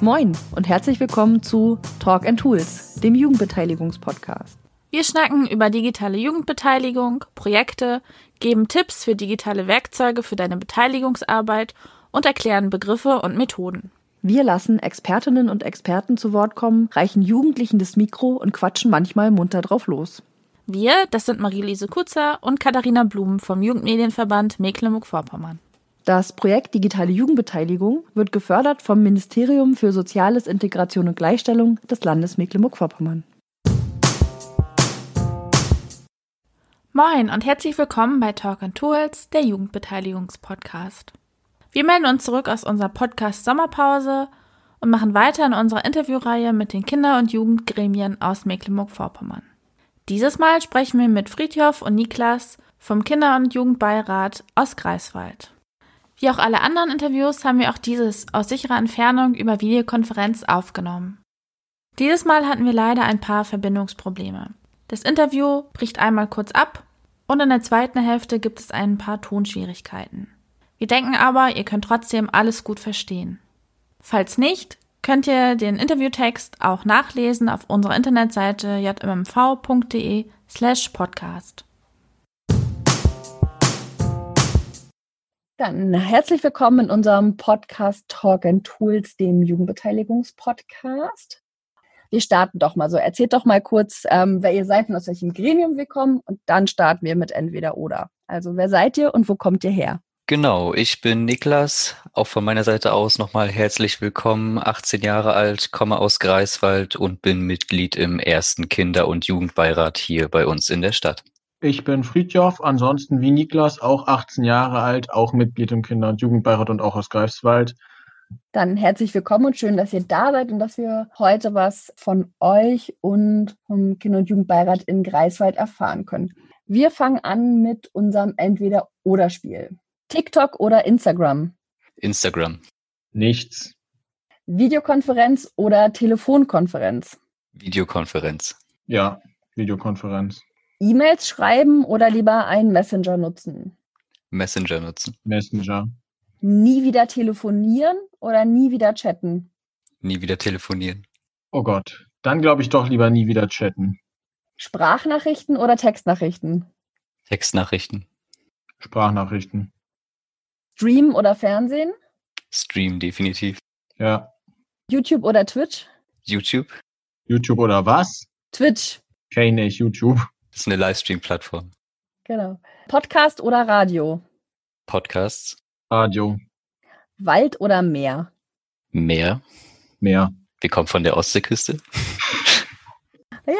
Moin und herzlich willkommen zu Talk and Tools, dem Jugendbeteiligungspodcast. Wir schnacken über digitale Jugendbeteiligung, Projekte, geben Tipps für digitale Werkzeuge für deine Beteiligungsarbeit und erklären Begriffe und Methoden. Wir lassen Expertinnen und Experten zu Wort kommen, reichen Jugendlichen das Mikro und quatschen manchmal munter drauf los. Wir, das sind Marie-Lise Kutzer und Katharina Blum vom Jugendmedienverband Mecklenburg-Vorpommern. Das Projekt Digitale Jugendbeteiligung wird gefördert vom Ministerium für Soziales, Integration und Gleichstellung des Landes Mecklenburg-Vorpommern. Moin und herzlich willkommen bei Talk and Tools, der Jugendbeteiligungspodcast. Wir melden uns zurück aus unserer Podcast Sommerpause und machen weiter in unserer Interviewreihe mit den Kinder- und Jugendgremien aus Mecklenburg-Vorpommern. Dieses Mal sprechen wir mit Friedhof und Niklas vom Kinder- und Jugendbeirat aus Greifswald. Wie auch alle anderen Interviews haben wir auch dieses aus sicherer Entfernung über Videokonferenz aufgenommen. Dieses Mal hatten wir leider ein paar Verbindungsprobleme. Das Interview bricht einmal kurz ab und in der zweiten Hälfte gibt es ein paar Tonschwierigkeiten. Wir denken aber, ihr könnt trotzdem alles gut verstehen. Falls nicht, könnt ihr den Interviewtext auch nachlesen auf unserer Internetseite jmmv.de slash podcast. Dann herzlich willkommen in unserem Podcast Talk and Tools, dem Jugendbeteiligungspodcast. Wir starten doch mal so. Erzählt doch mal kurz, ähm, wer ihr seid und aus welchem Gremium wir kommen und dann starten wir mit entweder oder. Also wer seid ihr und wo kommt ihr her? Genau, ich bin Niklas. Auch von meiner Seite aus nochmal herzlich willkommen. 18 Jahre alt, komme aus Greifswald und bin Mitglied im ersten Kinder- und Jugendbeirat hier bei uns in der Stadt. Ich bin Friedjof, ansonsten wie Niklas, auch 18 Jahre alt, auch Mitglied im Kinder- und Jugendbeirat und auch aus Greifswald. Dann herzlich willkommen und schön, dass ihr da seid und dass wir heute was von euch und vom Kinder- und Jugendbeirat in Greifswald erfahren können. Wir fangen an mit unserem Entweder-Oder-Spiel. TikTok oder Instagram? Instagram. Nichts. Videokonferenz oder Telefonkonferenz? Videokonferenz. Ja, Videokonferenz. E-Mails schreiben oder lieber einen Messenger nutzen? Messenger nutzen. Messenger. Nie wieder telefonieren oder nie wieder chatten? Nie wieder telefonieren. Oh Gott. Dann glaube ich doch lieber nie wieder chatten. Sprachnachrichten oder Textnachrichten? Textnachrichten. Sprachnachrichten. Stream oder Fernsehen? Stream definitiv. Ja. YouTube oder Twitch? YouTube. YouTube oder was? Twitch. Okay, nicht YouTube. Das ist eine Livestream-Plattform. Genau. Podcast oder Radio? Podcasts. Radio. Wald oder Meer? Meer. Mehr. Wir kommen von der Ostseeküste.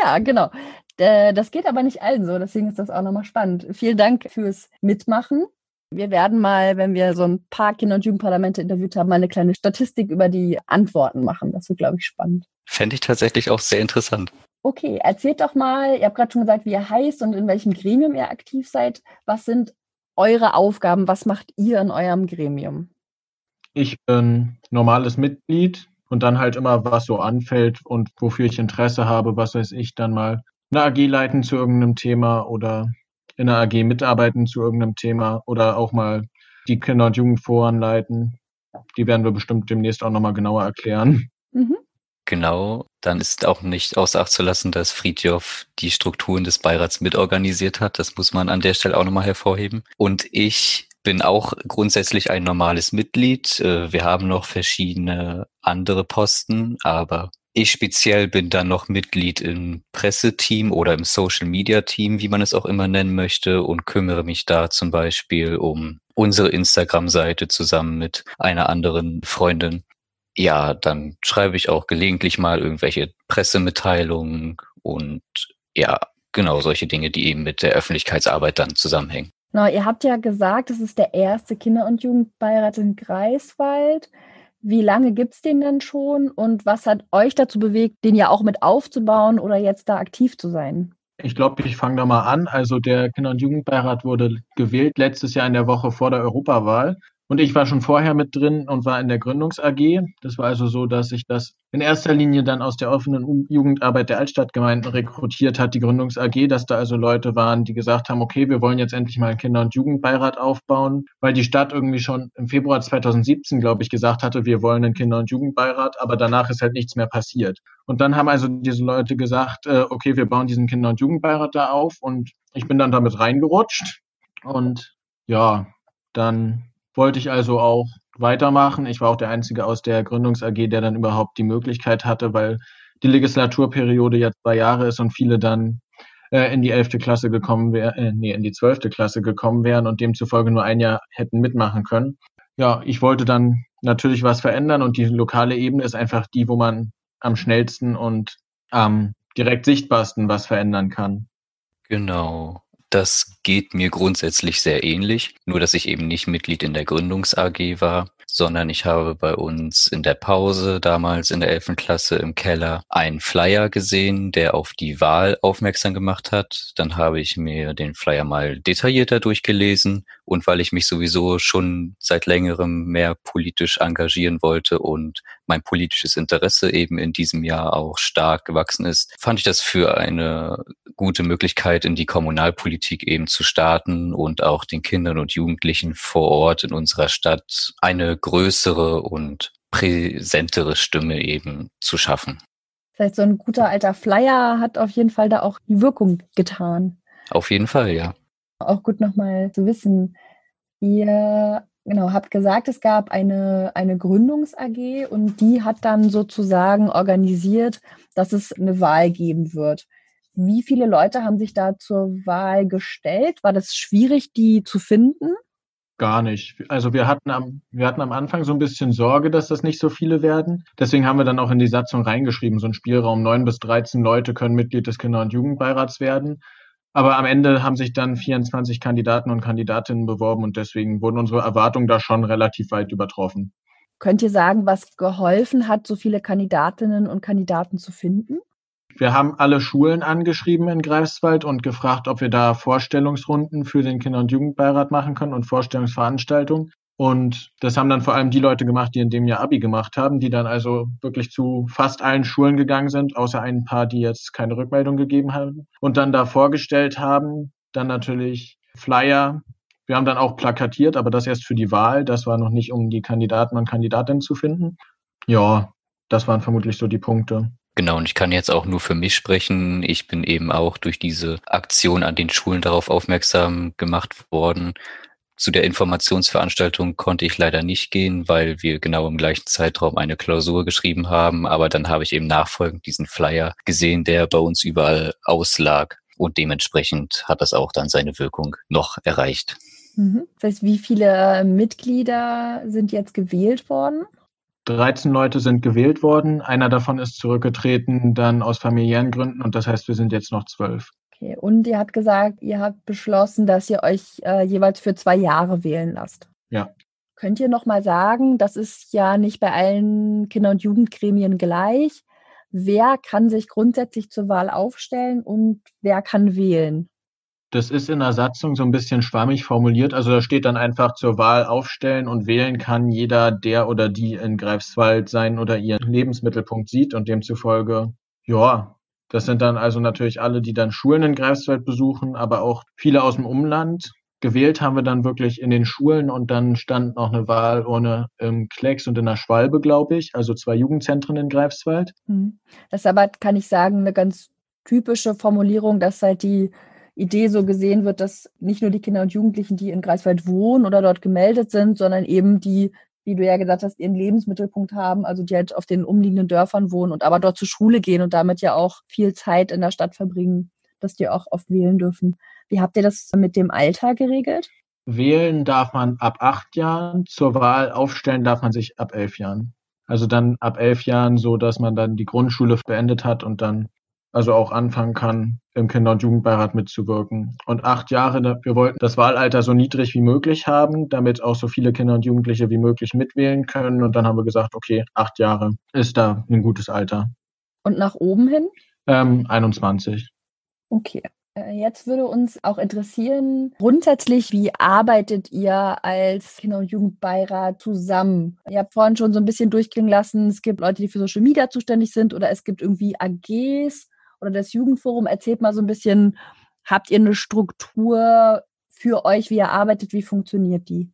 Ja, genau. Das geht aber nicht allen so, deswegen ist das auch nochmal spannend. Vielen Dank fürs Mitmachen. Wir werden mal, wenn wir so ein paar Kinder- und Jugendparlamente interviewt haben, mal eine kleine Statistik über die Antworten machen. Das wird, glaube ich, spannend. Fände ich tatsächlich auch sehr interessant. Okay, erzählt doch mal, ihr habt gerade schon gesagt, wie ihr heißt und in welchem Gremium ihr aktiv seid. Was sind eure Aufgaben? Was macht ihr in eurem Gremium? Ich bin normales Mitglied und dann halt immer, was so anfällt und wofür ich Interesse habe, was weiß ich, dann mal eine AG leiten zu irgendeinem Thema oder in einer AG mitarbeiten zu irgendeinem Thema oder auch mal die Kinder- und Jugendforen leiten. Die werden wir bestimmt demnächst auch nochmal genauer erklären. Mhm. Genau, dann ist auch nicht außer Acht zu lassen, dass Friedjof die Strukturen des Beirats mitorganisiert hat. Das muss man an der Stelle auch nochmal hervorheben. Und ich bin auch grundsätzlich ein normales Mitglied. Äh, Wir haben noch verschiedene andere Posten, aber ich speziell bin dann noch Mitglied im Presseteam oder im Social Media Team, wie man es auch immer nennen möchte, und kümmere mich da zum Beispiel um unsere Instagram-Seite zusammen mit einer anderen Freundin. Ja, dann schreibe ich auch gelegentlich mal irgendwelche Pressemitteilungen und ja, genau solche Dinge, die eben mit der Öffentlichkeitsarbeit dann zusammenhängen. Genau, ihr habt ja gesagt, das ist der erste Kinder- und Jugendbeirat in Greifswald. Wie lange gibt es den denn schon und was hat euch dazu bewegt, den ja auch mit aufzubauen oder jetzt da aktiv zu sein? Ich glaube, ich fange da mal an. Also der Kinder- und Jugendbeirat wurde gewählt letztes Jahr in der Woche vor der Europawahl. Und ich war schon vorher mit drin und war in der Gründungs AG. Das war also so, dass sich das in erster Linie dann aus der offenen Jugendarbeit der Altstadtgemeinden rekrutiert hat, die Gründungs AG, dass da also Leute waren, die gesagt haben, okay, wir wollen jetzt endlich mal einen Kinder- und Jugendbeirat aufbauen, weil die Stadt irgendwie schon im Februar 2017, glaube ich, gesagt hatte, wir wollen einen Kinder- und Jugendbeirat, aber danach ist halt nichts mehr passiert. Und dann haben also diese Leute gesagt, äh, okay, wir bauen diesen Kinder- und Jugendbeirat da auf und ich bin dann damit reingerutscht und ja, dann wollte ich also auch weitermachen. Ich war auch der Einzige aus der Gründungs AG, der dann überhaupt die Möglichkeit hatte, weil die Legislaturperiode jetzt zwei Jahre ist und viele dann äh, in die elfte Klasse gekommen wären, äh, nee, in die zwölfte Klasse gekommen wären und demzufolge nur ein Jahr hätten mitmachen können. Ja, ich wollte dann natürlich was verändern und die lokale Ebene ist einfach die, wo man am schnellsten und am direkt sichtbarsten was verändern kann. Genau. Das geht mir grundsätzlich sehr ähnlich, nur dass ich eben nicht Mitglied in der Gründungs AG war, sondern ich habe bei uns in der Pause damals in der 11. Klasse im Keller einen Flyer gesehen, der auf die Wahl aufmerksam gemacht hat. Dann habe ich mir den Flyer mal detaillierter durchgelesen und weil ich mich sowieso schon seit längerem mehr politisch engagieren wollte und mein politisches Interesse eben in diesem Jahr auch stark gewachsen ist, fand ich das für eine gute Möglichkeit, in die Kommunalpolitik eben zu starten und auch den Kindern und Jugendlichen vor Ort in unserer Stadt eine größere und präsentere Stimme eben zu schaffen. Vielleicht so ein guter alter Flyer hat auf jeden Fall da auch die Wirkung getan. Auf jeden Fall, ja. Auch gut nochmal zu wissen, ihr genau habt gesagt, es gab eine, eine Gründungs-AG und die hat dann sozusagen organisiert, dass es eine Wahl geben wird. Wie viele Leute haben sich da zur Wahl gestellt? War das schwierig, die zu finden? Gar nicht. Also wir hatten am, wir hatten am Anfang so ein bisschen Sorge, dass das nicht so viele werden. Deswegen haben wir dann auch in die Satzung reingeschrieben, so ein Spielraum, neun bis 13 Leute können Mitglied des Kinder- und Jugendbeirats werden. Aber am Ende haben sich dann 24 Kandidaten und Kandidatinnen beworben und deswegen wurden unsere Erwartungen da schon relativ weit übertroffen. Könnt ihr sagen, was geholfen hat, so viele Kandidatinnen und Kandidaten zu finden? Wir haben alle Schulen angeschrieben in Greifswald und gefragt, ob wir da Vorstellungsrunden für den Kinder- und Jugendbeirat machen können und Vorstellungsveranstaltungen. Und das haben dann vor allem die Leute gemacht, die in dem Jahr Abi gemacht haben, die dann also wirklich zu fast allen Schulen gegangen sind, außer ein paar, die jetzt keine Rückmeldung gegeben haben und dann da vorgestellt haben. Dann natürlich Flyer. Wir haben dann auch plakatiert, aber das erst für die Wahl. Das war noch nicht, um die Kandidaten und Kandidatinnen zu finden. Ja, das waren vermutlich so die Punkte. Genau, und ich kann jetzt auch nur für mich sprechen. Ich bin eben auch durch diese Aktion an den Schulen darauf aufmerksam gemacht worden. Zu der Informationsveranstaltung konnte ich leider nicht gehen, weil wir genau im gleichen Zeitraum eine Klausur geschrieben haben. Aber dann habe ich eben nachfolgend diesen Flyer gesehen, der bei uns überall auslag. Und dementsprechend hat das auch dann seine Wirkung noch erreicht. Mhm. Das heißt, wie viele Mitglieder sind jetzt gewählt worden? 13 Leute sind gewählt worden. Einer davon ist zurückgetreten, dann aus familiären Gründen. Und das heißt, wir sind jetzt noch zwölf. Okay. Und ihr habt gesagt, ihr habt beschlossen, dass ihr euch äh, jeweils für zwei Jahre wählen lasst. Ja. Könnt ihr noch mal sagen, das ist ja nicht bei allen Kinder- und Jugendgremien gleich. Wer kann sich grundsätzlich zur Wahl aufstellen und wer kann wählen? Das ist in der Satzung so ein bisschen schwammig formuliert. Also da steht dann einfach zur Wahl aufstellen und wählen kann jeder, der oder die in Greifswald seinen oder ihren Lebensmittelpunkt sieht und demzufolge, ja, das sind dann also natürlich alle, die dann Schulen in Greifswald besuchen, aber auch viele aus dem Umland. Gewählt haben wir dann wirklich in den Schulen und dann stand noch eine Wahlurne im Klecks und in der Schwalbe, glaube ich, also zwei Jugendzentren in Greifswald. Hm. Das ist aber, kann ich sagen, eine ganz typische Formulierung, dass halt die Idee so gesehen wird, dass nicht nur die Kinder und Jugendlichen, die in Greifswald wohnen oder dort gemeldet sind, sondern eben die, wie du ja gesagt hast, ihren Lebensmittelpunkt haben, also die halt auf den umliegenden Dörfern wohnen und aber dort zur Schule gehen und damit ja auch viel Zeit in der Stadt verbringen, dass die auch oft wählen dürfen. Wie habt ihr das mit dem Alter geregelt? Wählen darf man ab acht Jahren, zur Wahl aufstellen darf man sich ab elf Jahren. Also dann ab elf Jahren so, dass man dann die Grundschule beendet hat und dann also auch anfangen kann, im Kinder- und Jugendbeirat mitzuwirken. Und acht Jahre, wir wollten das Wahlalter so niedrig wie möglich haben, damit auch so viele Kinder und Jugendliche wie möglich mitwählen können. Und dann haben wir gesagt, okay, acht Jahre ist da ein gutes Alter. Und nach oben hin? Ähm, 21. Okay. Äh, jetzt würde uns auch interessieren, grundsätzlich, wie arbeitet ihr als Kinder- und Jugendbeirat zusammen? Ihr habt vorhin schon so ein bisschen durchklingen lassen, es gibt Leute, die für Social Media zuständig sind oder es gibt irgendwie AGs oder das Jugendforum. Erzählt mal so ein bisschen, habt ihr eine Struktur für euch, wie ihr arbeitet, wie funktioniert die?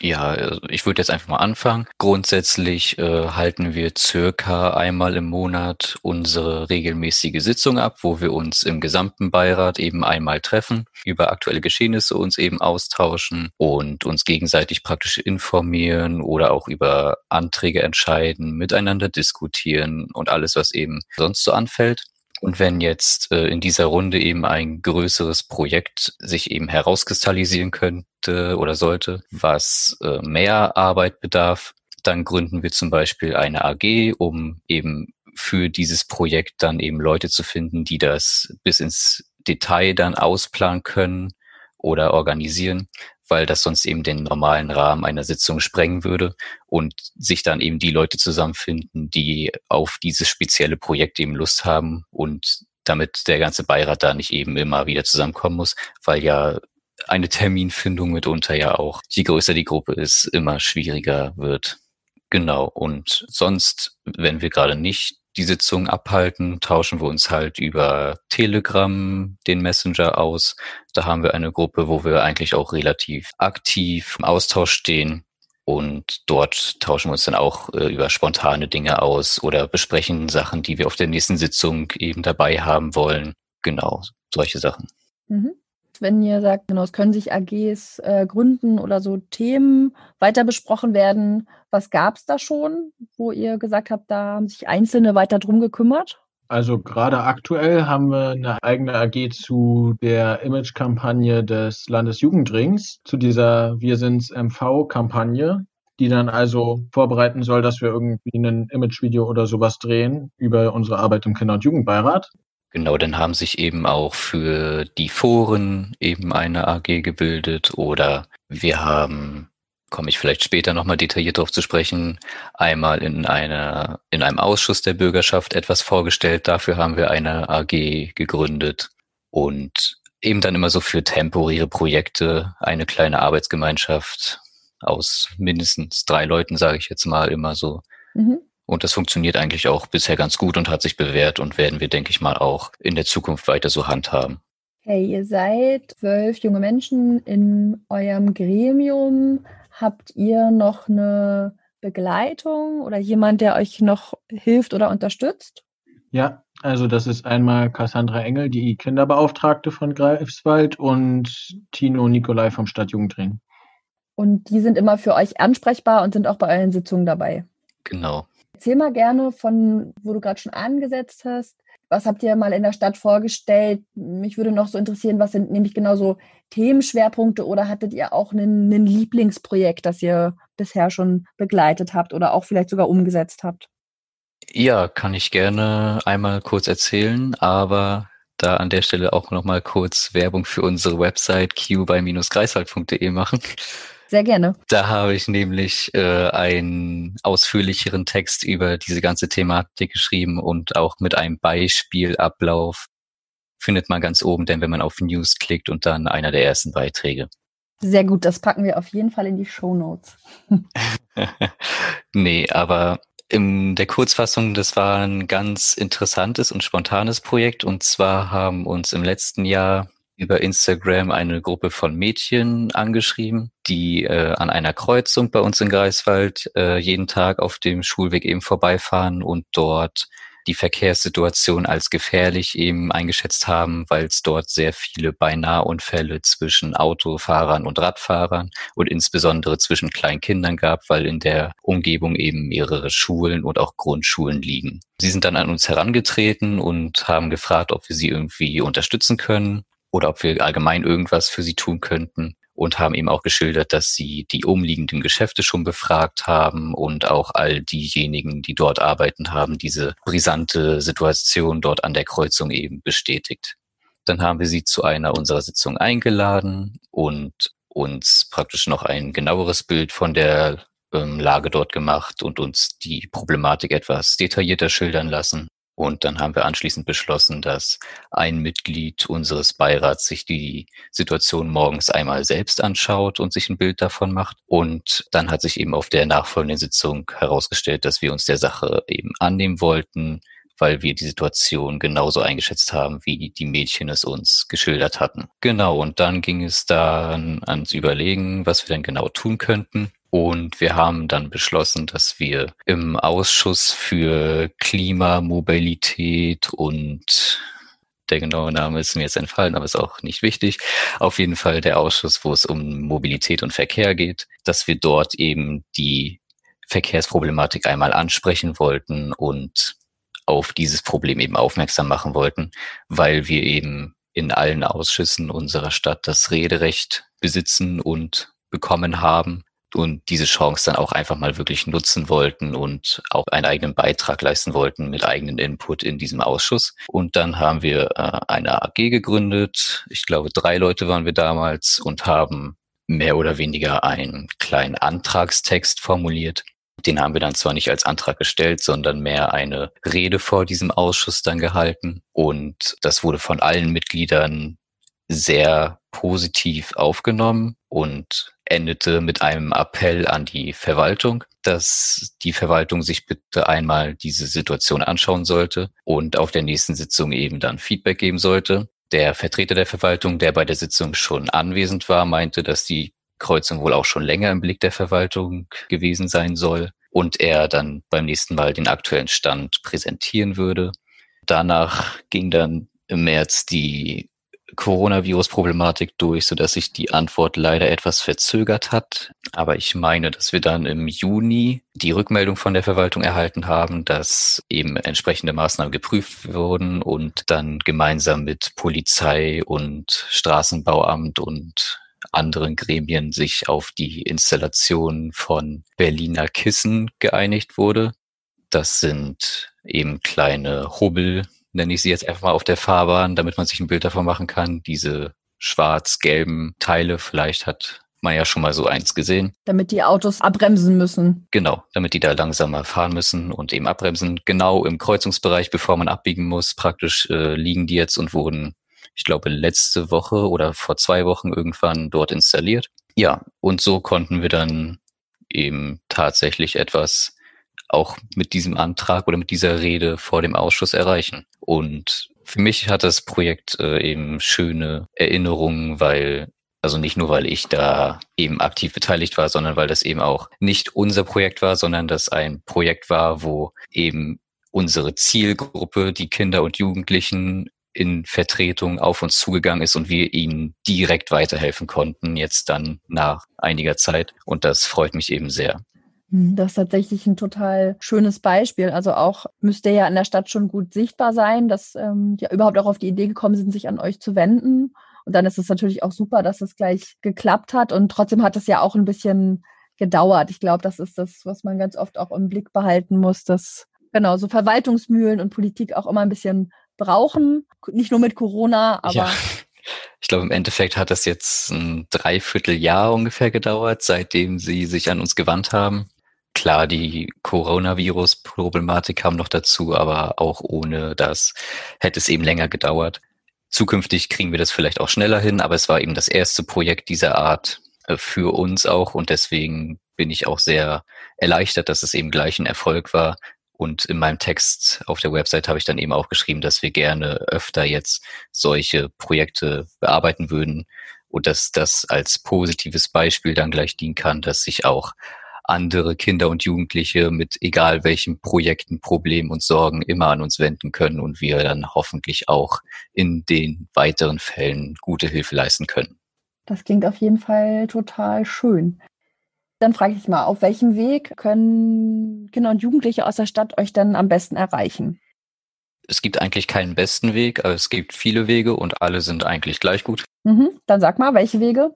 Ja, also ich würde jetzt einfach mal anfangen. Grundsätzlich äh, halten wir circa einmal im Monat unsere regelmäßige Sitzung ab, wo wir uns im gesamten Beirat eben einmal treffen, über aktuelle Geschehnisse uns eben austauschen und uns gegenseitig praktisch informieren oder auch über Anträge entscheiden, miteinander diskutieren und alles, was eben sonst so anfällt. Und wenn jetzt äh, in dieser Runde eben ein größeres Projekt sich eben herauskristallisieren könnte oder sollte, was äh, mehr Arbeit bedarf, dann gründen wir zum Beispiel eine AG, um eben für dieses Projekt dann eben Leute zu finden, die das bis ins Detail dann ausplanen können oder organisieren, weil das sonst eben den normalen Rahmen einer Sitzung sprengen würde und sich dann eben die Leute zusammenfinden, die auf dieses spezielle Projekt eben Lust haben und damit der ganze Beirat da nicht eben immer wieder zusammenkommen muss, weil ja eine Terminfindung mitunter ja auch, je größer die Gruppe ist, immer schwieriger wird. Genau. Und sonst, wenn wir gerade nicht die Sitzung abhalten, tauschen wir uns halt über Telegram den Messenger aus. Da haben wir eine Gruppe, wo wir eigentlich auch relativ aktiv im Austausch stehen. Und dort tauschen wir uns dann auch äh, über spontane Dinge aus oder besprechen Sachen, die wir auf der nächsten Sitzung eben dabei haben wollen. Genau, solche Sachen. Mhm wenn ihr sagt, genau, es können sich AGs äh, gründen oder so Themen weiter besprochen werden. Was gab es da schon, wo ihr gesagt habt, da haben sich Einzelne weiter drum gekümmert? Also gerade aktuell haben wir eine eigene AG zu der Image-Kampagne des Landesjugendrings, zu dieser Wir sind's MV-Kampagne, die dann also vorbereiten soll, dass wir irgendwie ein Image-Video oder sowas drehen über unsere Arbeit im Kinder- und Jugendbeirat. Genau, dann haben sich eben auch für die Foren eben eine AG gebildet oder wir haben, komme ich vielleicht später nochmal detailliert darauf zu sprechen, einmal in einer, in einem Ausschuss der Bürgerschaft etwas vorgestellt. Dafür haben wir eine AG gegründet und eben dann immer so für temporäre Projekte eine kleine Arbeitsgemeinschaft aus mindestens drei Leuten, sage ich jetzt mal, immer so. Mhm. Und das funktioniert eigentlich auch bisher ganz gut und hat sich bewährt und werden wir, denke ich mal, auch in der Zukunft weiter so handhaben. Hey, ihr seid zwölf junge Menschen in eurem Gremium. Habt ihr noch eine Begleitung oder jemand, der euch noch hilft oder unterstützt? Ja, also das ist einmal Cassandra Engel, die Kinderbeauftragte von Greifswald und Tino Nikolai vom Stadtjugendring. Und die sind immer für euch ansprechbar und sind auch bei euren Sitzungen dabei. Genau. Erzähl mal gerne von, wo du gerade schon angesetzt hast. Was habt ihr mal in der Stadt vorgestellt? Mich würde noch so interessieren, was sind nämlich genau so Themenschwerpunkte oder hattet ihr auch ein Lieblingsprojekt, das ihr bisher schon begleitet habt oder auch vielleicht sogar umgesetzt habt? Ja, kann ich gerne einmal kurz erzählen, aber da an der Stelle auch nochmal kurz Werbung für unsere Website qby-greifswald.de machen. Sehr gerne. Da habe ich nämlich äh, einen ausführlicheren Text über diese ganze Thematik geschrieben und auch mit einem Beispielablauf findet man ganz oben, denn wenn man auf News klickt und dann einer der ersten Beiträge. Sehr gut, das packen wir auf jeden Fall in die Show Notes. nee, aber in der Kurzfassung, das war ein ganz interessantes und spontanes Projekt. Und zwar haben uns im letzten Jahr über Instagram eine Gruppe von Mädchen angeschrieben, die äh, an einer Kreuzung bei uns in Greifswald äh, jeden Tag auf dem Schulweg eben vorbeifahren und dort die Verkehrssituation als gefährlich eben eingeschätzt haben, weil es dort sehr viele Beinaheunfälle zwischen Autofahrern und Radfahrern und insbesondere zwischen kleinen Kindern gab, weil in der Umgebung eben mehrere Schulen und auch Grundschulen liegen. Sie sind dann an uns herangetreten und haben gefragt, ob wir sie irgendwie unterstützen können oder ob wir allgemein irgendwas für sie tun könnten und haben eben auch geschildert, dass sie die umliegenden Geschäfte schon befragt haben und auch all diejenigen, die dort arbeiten haben, diese brisante Situation dort an der Kreuzung eben bestätigt. Dann haben wir sie zu einer unserer Sitzungen eingeladen und uns praktisch noch ein genaueres Bild von der ähm, Lage dort gemacht und uns die Problematik etwas detaillierter schildern lassen. Und dann haben wir anschließend beschlossen, dass ein Mitglied unseres Beirats sich die Situation morgens einmal selbst anschaut und sich ein Bild davon macht. Und dann hat sich eben auf der nachfolgenden Sitzung herausgestellt, dass wir uns der Sache eben annehmen wollten, weil wir die Situation genauso eingeschätzt haben, wie die Mädchen es uns geschildert hatten. Genau, und dann ging es dann ans Überlegen, was wir denn genau tun könnten. Und wir haben dann beschlossen, dass wir im Ausschuss für Klimamobilität und der genaue Name ist mir jetzt entfallen, aber ist auch nicht wichtig. Auf jeden Fall der Ausschuss, wo es um Mobilität und Verkehr geht, dass wir dort eben die Verkehrsproblematik einmal ansprechen wollten und auf dieses Problem eben aufmerksam machen wollten, weil wir eben in allen Ausschüssen unserer Stadt das Rederecht besitzen und bekommen haben und diese Chance dann auch einfach mal wirklich nutzen wollten und auch einen eigenen Beitrag leisten wollten mit eigenen Input in diesem Ausschuss. Und dann haben wir äh, eine AG gegründet. Ich glaube, drei Leute waren wir damals und haben mehr oder weniger einen kleinen Antragstext formuliert. Den haben wir dann zwar nicht als Antrag gestellt, sondern mehr eine Rede vor diesem Ausschuss dann gehalten. Und das wurde von allen Mitgliedern sehr positiv aufgenommen und endete mit einem Appell an die Verwaltung, dass die Verwaltung sich bitte einmal diese Situation anschauen sollte und auf der nächsten Sitzung eben dann Feedback geben sollte. Der Vertreter der Verwaltung, der bei der Sitzung schon anwesend war, meinte, dass die Kreuzung wohl auch schon länger im Blick der Verwaltung gewesen sein soll und er dann beim nächsten Mal den aktuellen Stand präsentieren würde. Danach ging dann im März die Coronavirus-Problematik durch, so dass sich die Antwort leider etwas verzögert hat. Aber ich meine, dass wir dann im Juni die Rückmeldung von der Verwaltung erhalten haben, dass eben entsprechende Maßnahmen geprüft wurden und dann gemeinsam mit Polizei und Straßenbauamt und anderen Gremien sich auf die Installation von Berliner Kissen geeinigt wurde. Das sind eben kleine Hubbel, nenne ich sie jetzt einfach mal auf der Fahrbahn, damit man sich ein Bild davon machen kann. Diese schwarz-gelben Teile, vielleicht hat man ja schon mal so eins gesehen. Damit die Autos abbremsen müssen. Genau, damit die da langsamer fahren müssen und eben abbremsen. Genau im Kreuzungsbereich, bevor man abbiegen muss, praktisch äh, liegen die jetzt und wurden, ich glaube, letzte Woche oder vor zwei Wochen irgendwann dort installiert. Ja, und so konnten wir dann eben tatsächlich etwas auch mit diesem Antrag oder mit dieser Rede vor dem Ausschuss erreichen. Und für mich hat das Projekt äh, eben schöne Erinnerungen, weil also nicht nur, weil ich da eben aktiv beteiligt war, sondern weil das eben auch nicht unser Projekt war, sondern das ein Projekt war, wo eben unsere Zielgruppe, die Kinder und Jugendlichen in Vertretung auf uns zugegangen ist und wir ihnen direkt weiterhelfen konnten, jetzt dann nach einiger Zeit. Und das freut mich eben sehr. Hm, das ist tatsächlich ein total schönes Beispiel. Also auch müsste ja in der Stadt schon gut sichtbar sein, dass ähm, ja überhaupt auch auf die Idee gekommen sind, sich an euch zu wenden. Und dann ist es natürlich auch super, dass es gleich geklappt hat. Und trotzdem hat es ja auch ein bisschen gedauert. Ich glaube, das ist das, was man ganz oft auch im Blick behalten muss, dass genau so Verwaltungsmühlen und Politik auch immer ein bisschen brauchen. Nicht nur mit Corona, aber ja. Ich glaube, im Endeffekt hat das jetzt ein Dreivierteljahr ungefähr gedauert, seitdem sie sich an uns gewandt haben. Klar, die Coronavirus-Problematik kam noch dazu, aber auch ohne das hätte es eben länger gedauert. Zukünftig kriegen wir das vielleicht auch schneller hin, aber es war eben das erste Projekt dieser Art äh, für uns auch und deswegen bin ich auch sehr erleichtert, dass es eben gleich ein Erfolg war. Und in meinem Text auf der Website habe ich dann eben auch geschrieben, dass wir gerne öfter jetzt solche Projekte bearbeiten würden und dass das als positives Beispiel dann gleich dienen kann, dass sich auch andere Kinder und Jugendliche mit egal welchen Projekten, Problemen und Sorgen immer an uns wenden können und wir dann hoffentlich auch in den weiteren Fällen gute Hilfe leisten können. Das klingt auf jeden Fall total schön. Dann frage ich mal, auf welchem Weg können Kinder und Jugendliche aus der Stadt euch dann am besten erreichen? Es gibt eigentlich keinen besten Weg, aber es gibt viele Wege und alle sind eigentlich gleich gut. Mhm, dann sag mal, welche Wege?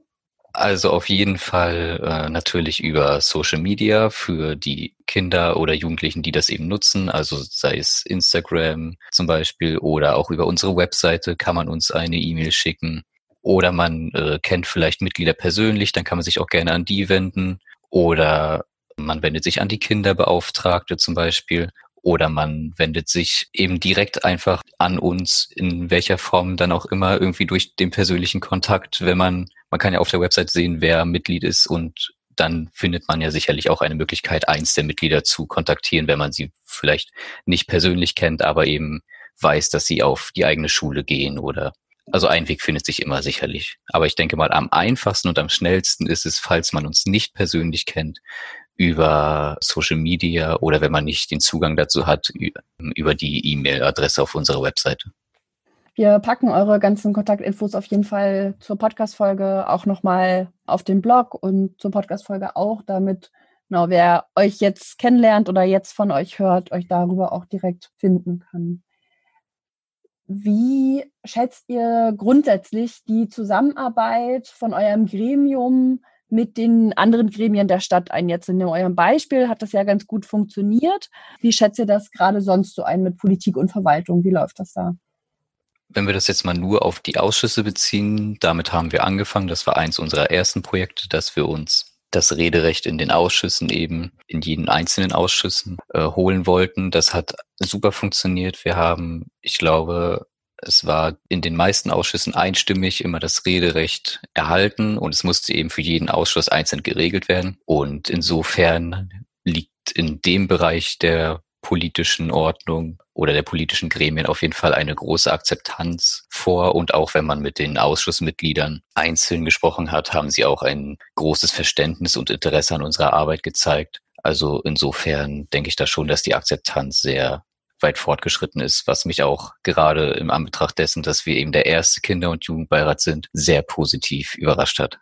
Also auf jeden Fall äh, natürlich über Social Media für die Kinder oder Jugendlichen, die das eben nutzen. Also sei es Instagram zum Beispiel oder auch über unsere Webseite kann man uns eine E-Mail schicken. Oder man äh, kennt vielleicht Mitglieder persönlich, dann kann man sich auch gerne an die wenden. Oder man wendet sich an die Kinderbeauftragte zum Beispiel. oder man wendet sich eben direkt einfach an uns, in welcher Form dann auch immer, irgendwie durch den persönlichen Kontakt, wenn man, man kann ja auf der Website sehen, wer Mitglied ist und dann findet man ja sicherlich auch eine Möglichkeit, eins der Mitglieder zu kontaktieren, wenn man sie vielleicht nicht persönlich kennt, aber eben weiß, dass sie auf die eigene Schule gehen oder also ein Weg findet sich immer sicherlich. Aber ich denke mal, am einfachsten und am schnellsten ist es, falls man uns nicht persönlich kennt, über Social Media oder wenn man nicht den Zugang dazu hat, über die E-Mail-Adresse auf unserer Webseite. Wir packen eure ganzen Kontaktinfos auf jeden Fall zur Podcast-Folge auch nochmal auf den Blog und zur Podcast-Folge auch, damit genau, wer euch jetzt kennenlernt oder jetzt von euch hört, euch darüber auch direkt finden kann. Wie schätzt ihr grundsätzlich die Zusammenarbeit von eurem Gremium mit den anderen Gremien der Stadt ein. Jetzt in eurem Beispiel hat das ja ganz gut funktioniert. Wie schätzt ihr das gerade sonst so ein mit Politik und Verwaltung? Wie läuft das da? Wenn wir das jetzt mal nur auf die Ausschüsse beziehen, damit haben wir angefangen. Das war eins unserer ersten Projekte, dass wir uns das Rederecht in den Ausschüssen eben, in jeden einzelnen Ausschüssen äh, holen wollten. Das hat super funktioniert. Wir haben, ich glaube, es war in den meisten Ausschüssen einstimmig immer das Rederecht erhalten und es musste eben für jeden Ausschuss einzeln geregelt werden. Und insofern liegt in dem Bereich der politischen Ordnung oder der politischen Gremien auf jeden Fall eine große Akzeptanz vor. Und auch wenn man mit den Ausschussmitgliedern einzeln gesprochen hat, haben sie auch ein großes Verständnis und Interesse an unserer Arbeit gezeigt. Also insofern denke ich da schon, dass die Akzeptanz sehr weit fortgeschritten ist, was mich auch gerade im Anbetracht dessen, dass wir eben der erste Kinder- und Jugendbeirat sind, sehr positiv überrascht hat.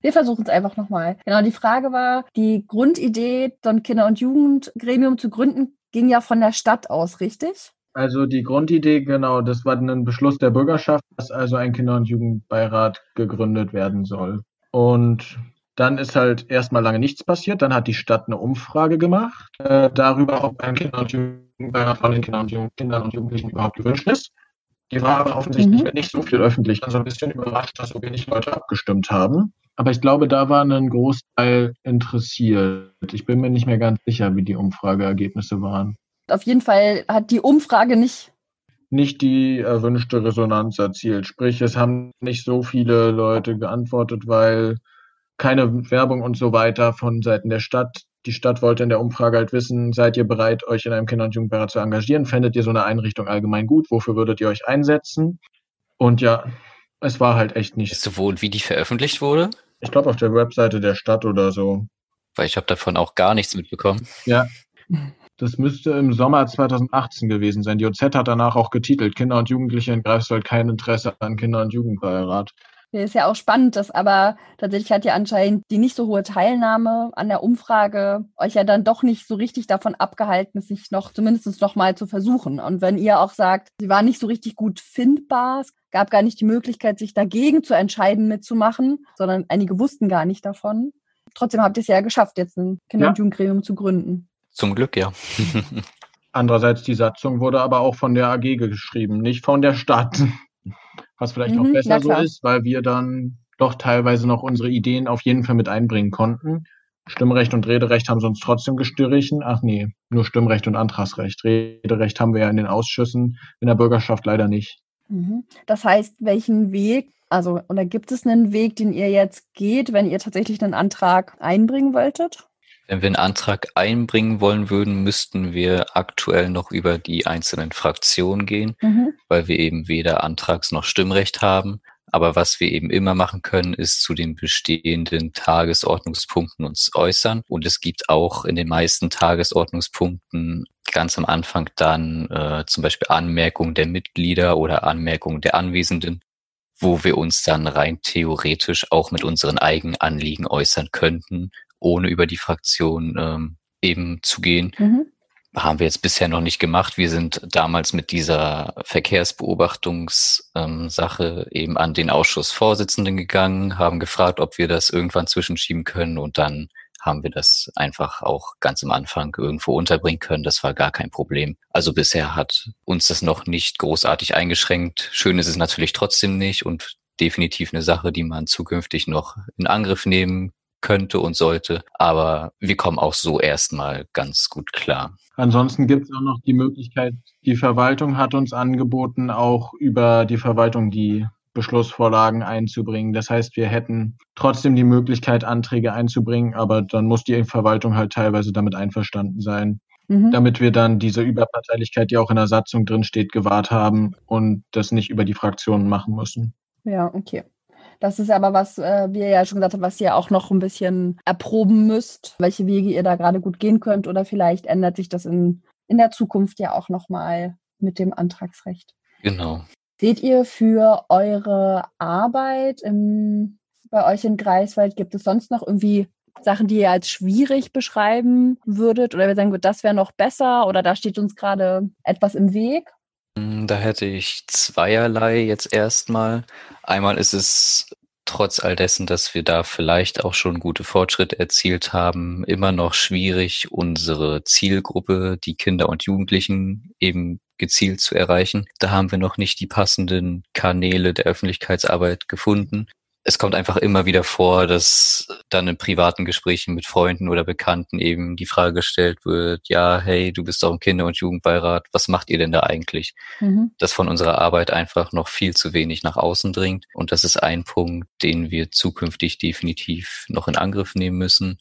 Wir versuchen es einfach nochmal. Genau, die Frage war, die Grundidee, so ein Kinder- und Jugendgremium zu gründen, ging ja von der Stadt aus, richtig? Also die Grundidee, genau, das war ein Beschluss der Bürgerschaft, dass also ein Kinder- und Jugendbeirat gegründet werden soll. Und dann ist halt erstmal lange nichts passiert. Dann hat die Stadt eine Umfrage gemacht äh, darüber, ob ein Kinder- und Jugendbeirat von den Kindern und, Jugend Kindern und Jugendlichen überhaupt gewünscht ist. Die war aber offensichtlich mhm. nicht so viel öffentlich. Also ein bisschen überrascht, dass so wenig Leute abgestimmt haben. Aber ich glaube, da war ein Großteil interessiert. Ich bin mir nicht mehr ganz sicher, wie die Umfrageergebnisse waren. Auf jeden Fall hat die Umfrage nicht nicht die erwünschte Resonanz erzielt. Sprich, es haben nicht so viele Leute geantwortet, weil keine Werbung und so weiter von Seiten der Stadt. Die Stadt wollte in der Umfrage halt wissen, seid ihr bereit, euch in einem Kinder- und Jugendbeirat zu engagieren? Fändet ihr so eine Einrichtung allgemein gut? Wofür würdet ihr euch einsetzen? Und ja, es war halt echt nicht. Weißt du, wo und wie die veröffentlicht wurde? Ich glaube auf der Webseite der Stadt oder so. Weil ich habe davon auch gar nichts mitbekommen. Ja. Das müsste im Sommer 2018 gewesen sein. Die OZ hat danach auch getitelt, Kinder und Jugendliche in Greifswald kein Interesse an Kinder- und Jugendbeirat. Ja, ist ja auch spannend, dass aber tatsächlich hat ja anscheinend die nicht so hohe Teilnahme an der Umfrage euch ja dann doch nicht so richtig davon abgehalten, es sich noch zumindest noch mal zu versuchen. Und wenn ihr auch sagt, sie war nicht so richtig gut findbar, es gab gar nicht die Möglichkeit, sich dagegen zu entscheiden mitzumachen, sondern einige wussten gar nicht davon. Trotzdem habt ihr es ja geschafft, jetzt ein Kinder- ja. und Jugendgremium zu gründen. Zum Glück, ja. Andererseits, die Satzung wurde aber auch von der AG geschrieben, nicht von der Stadt. Was vielleicht mhm, auch besser so ist, weil wir dann doch teilweise noch unsere Ideen auf jeden Fall mit einbringen konnten. Stimmrecht und Rederecht haben sie uns trotzdem gestrichen. Ach nee, nur Stimmrecht und Antragsrecht. Rederecht haben wir ja in den Ausschüssen, in der Bürgerschaft leider nicht. Mhm. Das heißt, welchen Weg, also oder gibt es einen Weg, den ihr jetzt geht, wenn ihr tatsächlich einen Antrag einbringen wolltet? Wenn wir einen Antrag einbringen wollen würden, müssten wir aktuell noch über die einzelnen Fraktionen gehen, mhm. weil wir eben weder Antrags- noch Stimmrecht haben. Aber was wir eben immer machen können, ist zu den bestehenden Tagesordnungspunkten uns äußern. Und es gibt auch in den meisten Tagesordnungspunkten ganz am Anfang dann äh, zum Beispiel Anmerkungen der Mitglieder oder Anmerkungen der Anwesenden, wo wir uns dann rein theoretisch auch mit unseren eigenen Anliegen äußern könnten ohne über die Fraktion ähm, eben zu gehen. Mhm. Haben wir jetzt bisher noch nicht gemacht. Wir sind damals mit dieser Verkehrsbeobachtungssache ähm, eben an den Ausschussvorsitzenden gegangen, haben gefragt, ob wir das irgendwann zwischenschieben können und dann haben wir das einfach auch ganz am Anfang irgendwo unterbringen können. Das war gar kein Problem. Also bisher hat uns das noch nicht großartig eingeschränkt. Schön ist es natürlich trotzdem nicht und definitiv eine Sache, die man zukünftig noch in Angriff nehmen könnte und sollte. Aber wir kommen auch so erstmal ganz gut klar. Ansonsten gibt es auch noch die Möglichkeit, die Verwaltung hat uns angeboten, auch über die Verwaltung die Beschlussvorlagen einzubringen. Das heißt, wir hätten trotzdem die Möglichkeit, Anträge einzubringen, aber dann muss die Verwaltung halt teilweise damit einverstanden sein, mhm. damit wir dann diese Überparteilichkeit, die auch in der Satzung drin steht, gewahrt haben und das nicht über die Fraktionen machen müssen. Ja, okay. Das ist aber was, äh, wie ihr ja schon gesagt habt, was ihr auch noch ein bisschen erproben müsst, welche Wege ihr da gerade gut gehen könnt oder vielleicht ändert sich das in, in der Zukunft ja auch nochmal mit dem Antragsrecht. Genau. Seht ihr für eure Arbeit im, bei euch in Greifswald, gibt es sonst noch irgendwie Sachen, die ihr als schwierig beschreiben würdet? Oder wir sagen, das wäre noch besser oder da steht uns gerade etwas im Weg? Hm, da hätte ich zweierlei jetzt erstmal. Einmal ist es trotz all dessen, dass wir da vielleicht auch schon gute Fortschritte erzielt haben, immer noch schwierig, unsere Zielgruppe, die Kinder und Jugendlichen eben gezielt zu erreichen. Da haben wir noch nicht die passenden Kanäle der Öffentlichkeitsarbeit gefunden. Es kommt einfach immer wieder vor, dass dann in privaten Gesprächen mit Freunden oder Bekannten eben die Frage gestellt wird, ja, hey, du bist doch im Kinder- und Jugendbeirat, was macht ihr denn da eigentlich? Mhm. Dass von unserer Arbeit einfach noch viel zu wenig nach außen dringt. Und das ist ein Punkt, den wir zukünftig definitiv noch in Angriff nehmen müssen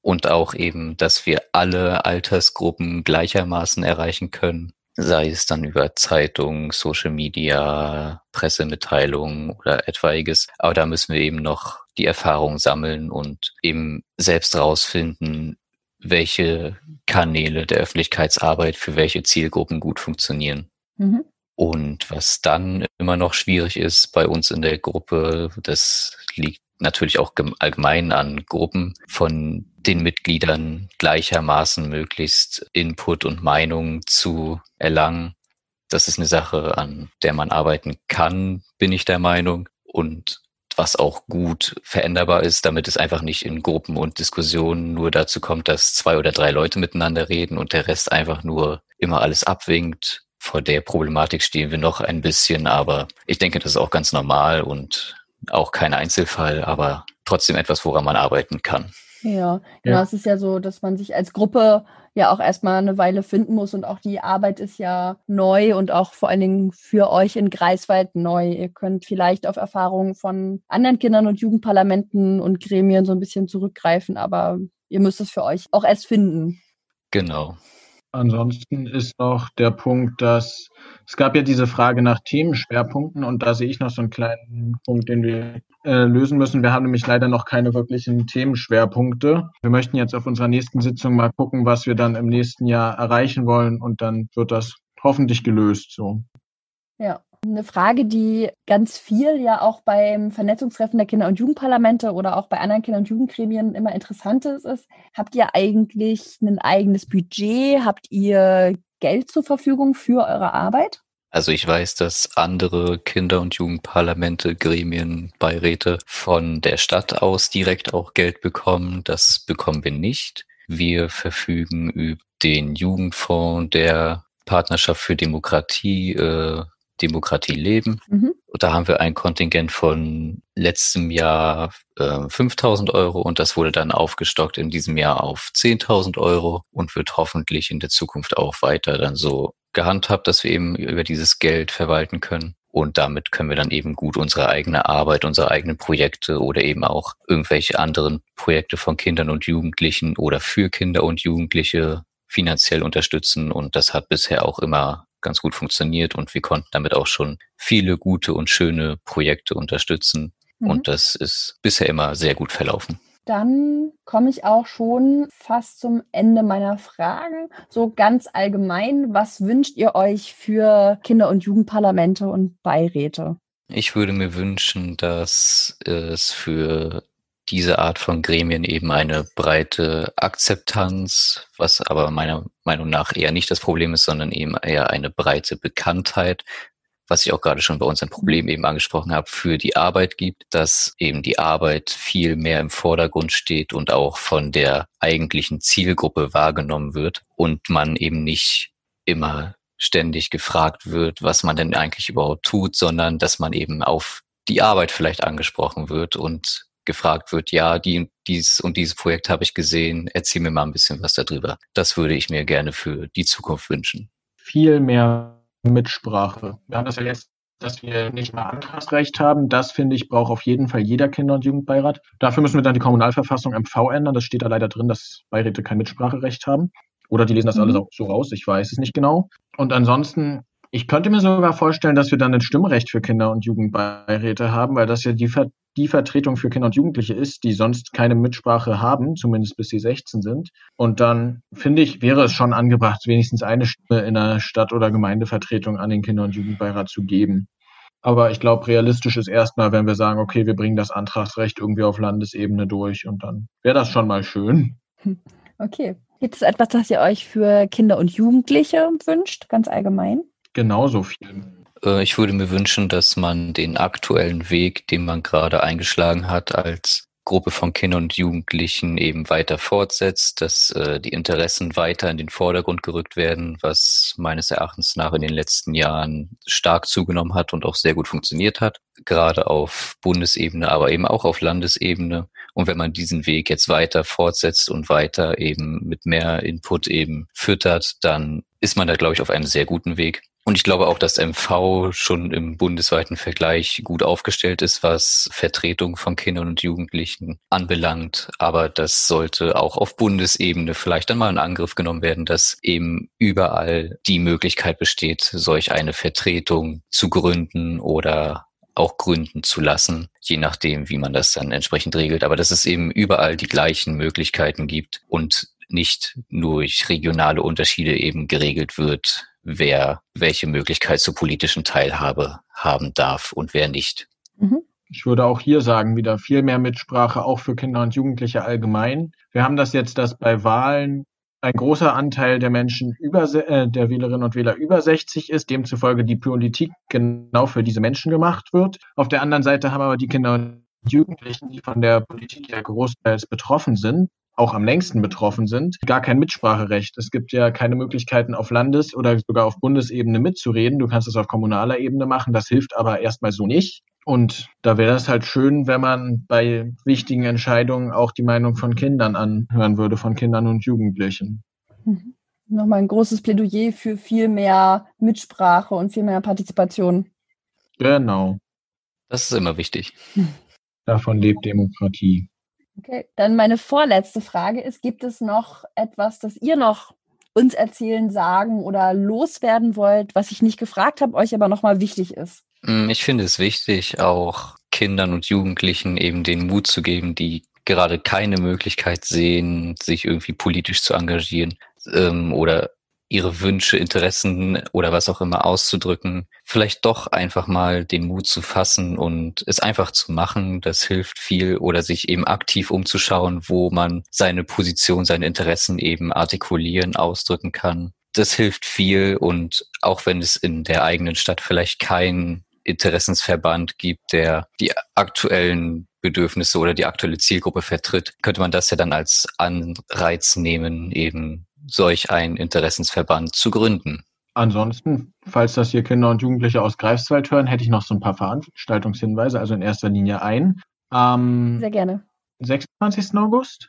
und auch eben, dass wir alle Altersgruppen gleichermaßen erreichen können sei es dann über Zeitungen, Social Media, Pressemitteilungen oder etwaiges. Aber da müssen wir eben noch die Erfahrung sammeln und eben selbst rausfinden, welche Kanäle der Öffentlichkeitsarbeit für welche Zielgruppen gut funktionieren. Mhm. Und was dann immer noch schwierig ist bei uns in der Gruppe, das liegt natürlich auch allgemein an Gruppen von den Mitgliedern gleichermaßen möglichst Input und Meinung zu erlangen. Das ist eine Sache, an der man arbeiten kann, bin ich der Meinung. Und was auch gut veränderbar ist, damit es einfach nicht in Gruppen und Diskussionen nur dazu kommt, dass zwei oder drei Leute miteinander reden und der Rest einfach nur immer alles abwinkt. Vor der Problematik stehen wir noch ein bisschen, aber ich denke, das ist auch ganz normal und auch kein Einzelfall, aber trotzdem etwas, woran man arbeiten kann. Ja, genau. Ja. Es ist ja so, dass man sich als Gruppe ja auch erstmal eine Weile finden muss und auch die Arbeit ist ja neu und auch vor allen Dingen für euch in Greifswald neu. Ihr könnt vielleicht auf Erfahrungen von anderen Kindern und Jugendparlamenten und Gremien so ein bisschen zurückgreifen, aber ihr müsst es für euch auch erst finden. Genau. Ansonsten ist noch der Punkt, dass es gab ja diese Frage nach Themenschwerpunkten und da sehe ich noch so einen kleinen Punkt, den wir äh, lösen müssen. Wir haben nämlich leider noch keine wirklichen Themenschwerpunkte. Wir möchten jetzt auf unserer nächsten Sitzung mal gucken, was wir dann im nächsten Jahr erreichen wollen und dann wird das hoffentlich gelöst so. Ja. Eine Frage, die ganz viel ja auch beim Vernetzungstreffen der Kinder- und Jugendparlamente oder auch bei anderen Kinder- und Jugendgremien immer interessant ist, ist, habt ihr eigentlich ein eigenes Budget? Habt ihr Geld zur Verfügung für eure Arbeit? Also ich weiß, dass andere Kinder- und Jugendparlamente, Gremien, Beiräte von der Stadt aus direkt auch Geld bekommen. Das bekommen wir nicht. Wir verfügen über den Jugendfonds der Partnerschaft für Demokratie, äh, Demokratie leben. Mhm. Da haben wir ein Kontingent von letztem Jahr äh, 5000 Euro und das wurde dann aufgestockt in diesem Jahr auf 10.000 Euro und wird hoffentlich in der Zukunft auch weiter dann so gehandhabt, dass wir eben über dieses Geld verwalten können. Und damit können wir dann eben gut unsere eigene Arbeit, unsere eigenen Projekte oder eben auch irgendwelche anderen Projekte von Kindern und Jugendlichen oder für Kinder und Jugendliche finanziell unterstützen. Und das hat bisher auch immer ganz gut funktioniert und wir konnten damit auch schon viele gute und schöne Projekte unterstützen. Mhm. Und das ist bisher immer sehr gut verlaufen. Dann komme ich auch schon fast zum Ende meiner Fragen. So ganz allgemein, was wünscht ihr euch für Kinder- und Jugendparlamente und Beiräte? Ich würde mir wünschen, dass es für diese Art von Gremien eben eine breite Akzeptanz, was aber meiner Meinung nach eher nicht das Problem ist, sondern eben eher eine breite Bekanntheit, was ich auch gerade schon bei uns ein Problem eben angesprochen habe, für die Arbeit gibt, dass eben die Arbeit viel mehr im Vordergrund steht und auch von der eigentlichen Zielgruppe wahrgenommen wird und man eben nicht immer ständig gefragt wird, was man denn eigentlich überhaupt tut, sondern dass man eben auf die Arbeit vielleicht angesprochen wird und gefragt wird, ja, die, dies und dieses Projekt habe ich gesehen, erzähl mir mal ein bisschen was darüber. Das würde ich mir gerne für die Zukunft wünschen. Viel mehr Mitsprache. Wir haben das ja jetzt dass wir nicht mal Antragsrecht haben. Das, finde ich, braucht auf jeden Fall jeder Kinder- und Jugendbeirat. Dafür müssen wir dann die Kommunalverfassung MV ändern. Das steht da leider drin, dass Beiräte kein Mitspracherecht haben. Oder die lesen das mhm. alles auch so raus. Ich weiß es nicht genau. Und ansonsten, ich könnte mir sogar vorstellen, dass wir dann ein Stimmrecht für Kinder- und Jugendbeiräte haben, weil das ja die, Ver die Vertretung für Kinder und Jugendliche ist, die sonst keine Mitsprache haben, zumindest bis sie 16 sind. Und dann finde ich, wäre es schon angebracht, wenigstens eine Stimme in einer Stadt- oder Gemeindevertretung an den Kinder- und Jugendbeirat zu geben. Aber ich glaube, realistisch ist erstmal, wenn wir sagen, okay, wir bringen das Antragsrecht irgendwie auf Landesebene durch und dann wäre das schon mal schön. Okay. Gibt es etwas, das ihr euch für Kinder und Jugendliche wünscht, ganz allgemein? Genauso viel. Äh, ich würde mir wünschen, dass man den aktuellen Weg, den man gerade eingeschlagen hat, als Gruppe von Kindern und Jugendlichen eben weiter fortsetzt, dass äh, die Interessen weiter in den Vordergrund gerückt werden, was meines Erachtens nach in den letzten Jahren stark zugenommen hat und auch sehr gut funktioniert hat, gerade auf Bundesebene, aber eben auch auf Landesebene. Und wenn man diesen Weg jetzt weiter fortsetzt und weiter eben mit mehr Input eben füttert, dann ist man da, glaube ich, auf einem sehr guten Weg. Und ich glaube auch, dass MV schon im bundesweiten Vergleich gut aufgestellt ist, was Vertretung von Kindern und Jugendlichen anbelangt. Aber das sollte auch auf Bundesebene vielleicht einmal in Angriff genommen werden, dass eben überall die Möglichkeit besteht, solch eine Vertretung zu gründen oder auch gründen zu lassen, je nachdem, wie man das dann entsprechend regelt. Aber dass es eben überall die gleichen Möglichkeiten gibt und nicht nur durch regionale Unterschiede eben geregelt wird, wer welche Möglichkeit zur politischen Teilhabe haben darf und wer nicht. Mhm. Ich würde auch hier sagen, wieder viel mehr Mitsprache, auch für Kinder und Jugendliche allgemein. Wir haben das jetzt, dass bei Wahlen ein großer Anteil der Menschen über, äh, der Wählerinnen und Wähler über 60 ist, demzufolge die Politik genau für diese Menschen gemacht wird. Auf der anderen Seite haben aber die Kinder und Jugendlichen, die von der Politik ja großteils betroffen sind, auch am längsten betroffen sind, gar kein Mitspracherecht. Es gibt ja keine Möglichkeiten auf Landes- oder sogar auf Bundesebene mitzureden. Du kannst es auf kommunaler Ebene machen. Das hilft aber erstmal so nicht. Und da wäre es halt schön, wenn man bei wichtigen Entscheidungen auch die Meinung von Kindern anhören würde, von Kindern und Jugendlichen. Mhm. Nochmal ein großes Plädoyer für viel mehr Mitsprache und viel mehr Partizipation. Genau. Das ist immer wichtig. Davon lebt Demokratie. Okay, dann meine vorletzte Frage ist, gibt es noch etwas, das ihr noch uns erzählen, sagen oder loswerden wollt, was ich nicht gefragt habe, euch aber nochmal wichtig ist? Mm, ich finde es wichtig, auch Kindern und Jugendlichen eben den Mut zu geben, die gerade keine Möglichkeit sehen, sich irgendwie politisch zu engagieren ähm, oder ihre Wünsche, Interessen oder was auch immer auszudrücken, vielleicht doch einfach mal den Mut zu fassen und es einfach zu machen, das hilft viel. Oder sich eben aktiv umzuschauen, wo man seine Position, seine Interessen eben artikulieren, ausdrücken kann. Das hilft viel. Und auch wenn es in der eigenen Stadt vielleicht keinen Interessensverband gibt, der die aktuellen Bedürfnisse oder die aktuelle Zielgruppe vertritt, könnte man das ja dann als Anreiz nehmen, eben solch einen Interessensverband zu gründen. Ansonsten, falls das hier Kinder und Jugendliche aus Greifswald hören, hätte ich noch so ein paar Veranstaltungshinweise, also in erster Linie ein. Am Sehr gerne. 26. August.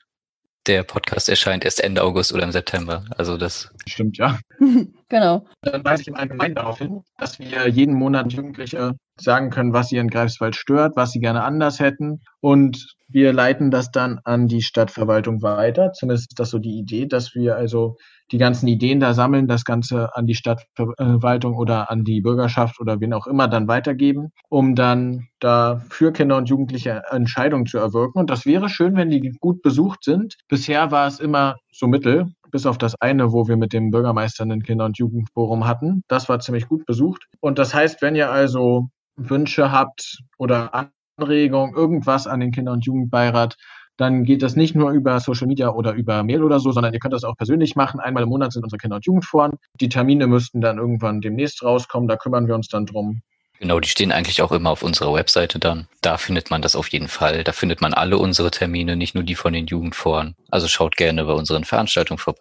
Der Podcast erscheint erst Ende August oder im September. Also das. Stimmt, ja. genau. Dann weise ich im Allgemeinen darauf hin, dass wir jeden Monat Jugendliche sagen können, was sie in Greifswald stört, was sie gerne anders hätten. Und wir leiten das dann an die Stadtverwaltung weiter. Zumindest ist das so die Idee, dass wir also die ganzen Ideen da sammeln, das Ganze an die Stadtverwaltung oder an die Bürgerschaft oder wen auch immer dann weitergeben, um dann da für Kinder und Jugendliche Entscheidungen zu erwirken. Und das wäre schön, wenn die gut besucht sind. Bisher war es immer so mittel, bis auf das eine, wo wir mit dem Bürgermeister ein Kinder- und Jugendforum hatten. Das war ziemlich gut besucht. Und das heißt, wenn ihr also Wünsche habt oder Anregungen, irgendwas an den Kinder- und Jugendbeirat, dann geht das nicht nur über Social Media oder über Mail oder so, sondern ihr könnt das auch persönlich machen. Einmal im Monat sind unsere Kinder- und Jugendforen. Die Termine müssten dann irgendwann demnächst rauskommen. Da kümmern wir uns dann drum. Genau, die stehen eigentlich auch immer auf unserer Webseite dann. Da findet man das auf jeden Fall. Da findet man alle unsere Termine, nicht nur die von den Jugendforen. Also schaut gerne bei unseren Veranstaltungen vorbei.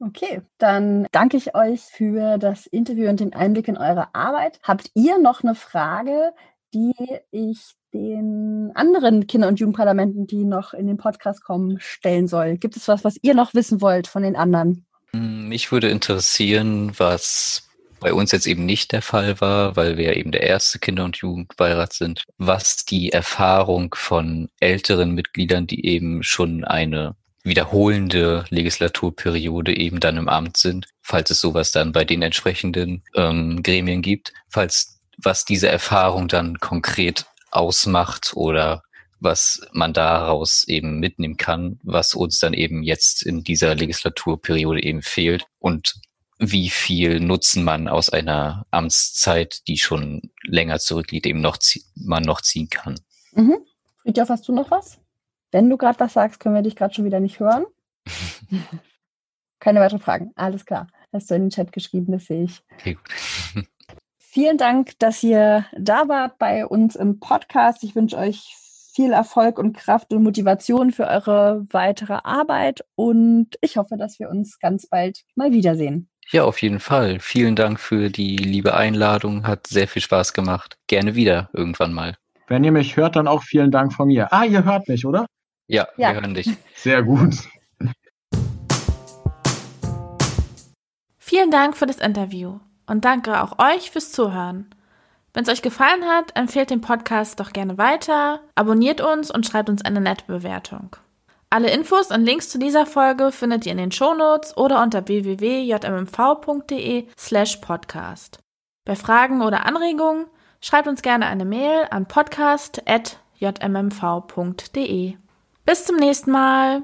Okay, dann danke ich euch für das Interview und den Einblick in eure Arbeit. Habt ihr noch eine Frage, die ich den anderen Kinder- und Jugendparlamenten, die noch in den Podcast kommen, stellen soll. Gibt es was, was ihr noch wissen wollt von den anderen? Hm, mich würde interessieren, was bei uns jetzt eben nicht der Fall war, weil wir eben der erste Kinder- und Jugendbeirat sind, was die Erfahrung von älteren Mitgliedern, die eben schon eine wiederholende Legislaturperiode eben dann im Amt sind, falls es sowas dann bei den entsprechenden ähm, Gremien gibt, falls was diese Erfahrung dann konkret ausmacht oder was man daraus eben mitnehmen kann, was uns dann eben jetzt in dieser Legislaturperiode eben fehlt und wie viel Nutzen man aus einer Amtszeit, die schon länger zurückliegt, eben noch man noch ziehen kann. Mhm. Friedhof, hast du noch was? Wenn du gerade was sagst, können wir dich gerade schon wieder nicht hören. Keine weiteren Fragen. Alles klar. Hast du in den Chat geschrieben, das sehe ich. Okay, gut. Vielen Dank, dass ihr da wart bei uns im Podcast. Ich wünsche euch viel Erfolg und Kraft und Motivation für eure weitere Arbeit und ich hoffe, dass wir uns ganz bald mal wiedersehen. Ja, auf jeden Fall. Vielen Dank für die liebe Einladung. Hat sehr viel Spaß gemacht. Gerne wieder irgendwann mal. Wenn ihr mich hört, dann auch vielen Dank von mir. Ah, ihr hört mich, oder? Ja, ja. wir hören dich. Sehr gut. Vielen Dank für das Interview und danke auch euch fürs Zuhören. Wenn es euch gefallen hat, empfehlt den Podcast doch gerne weiter, abonniert uns und schreibt uns eine nette Bewertung. Alle Infos und Links zu dieser Folge findet ihr in den Shownotes oder unter www.jmmv.de slash podcast. Bei Fragen oder Anregungen schreibt uns gerne eine Mail an podcast.jmmv.de. Bis zum nächsten Mal!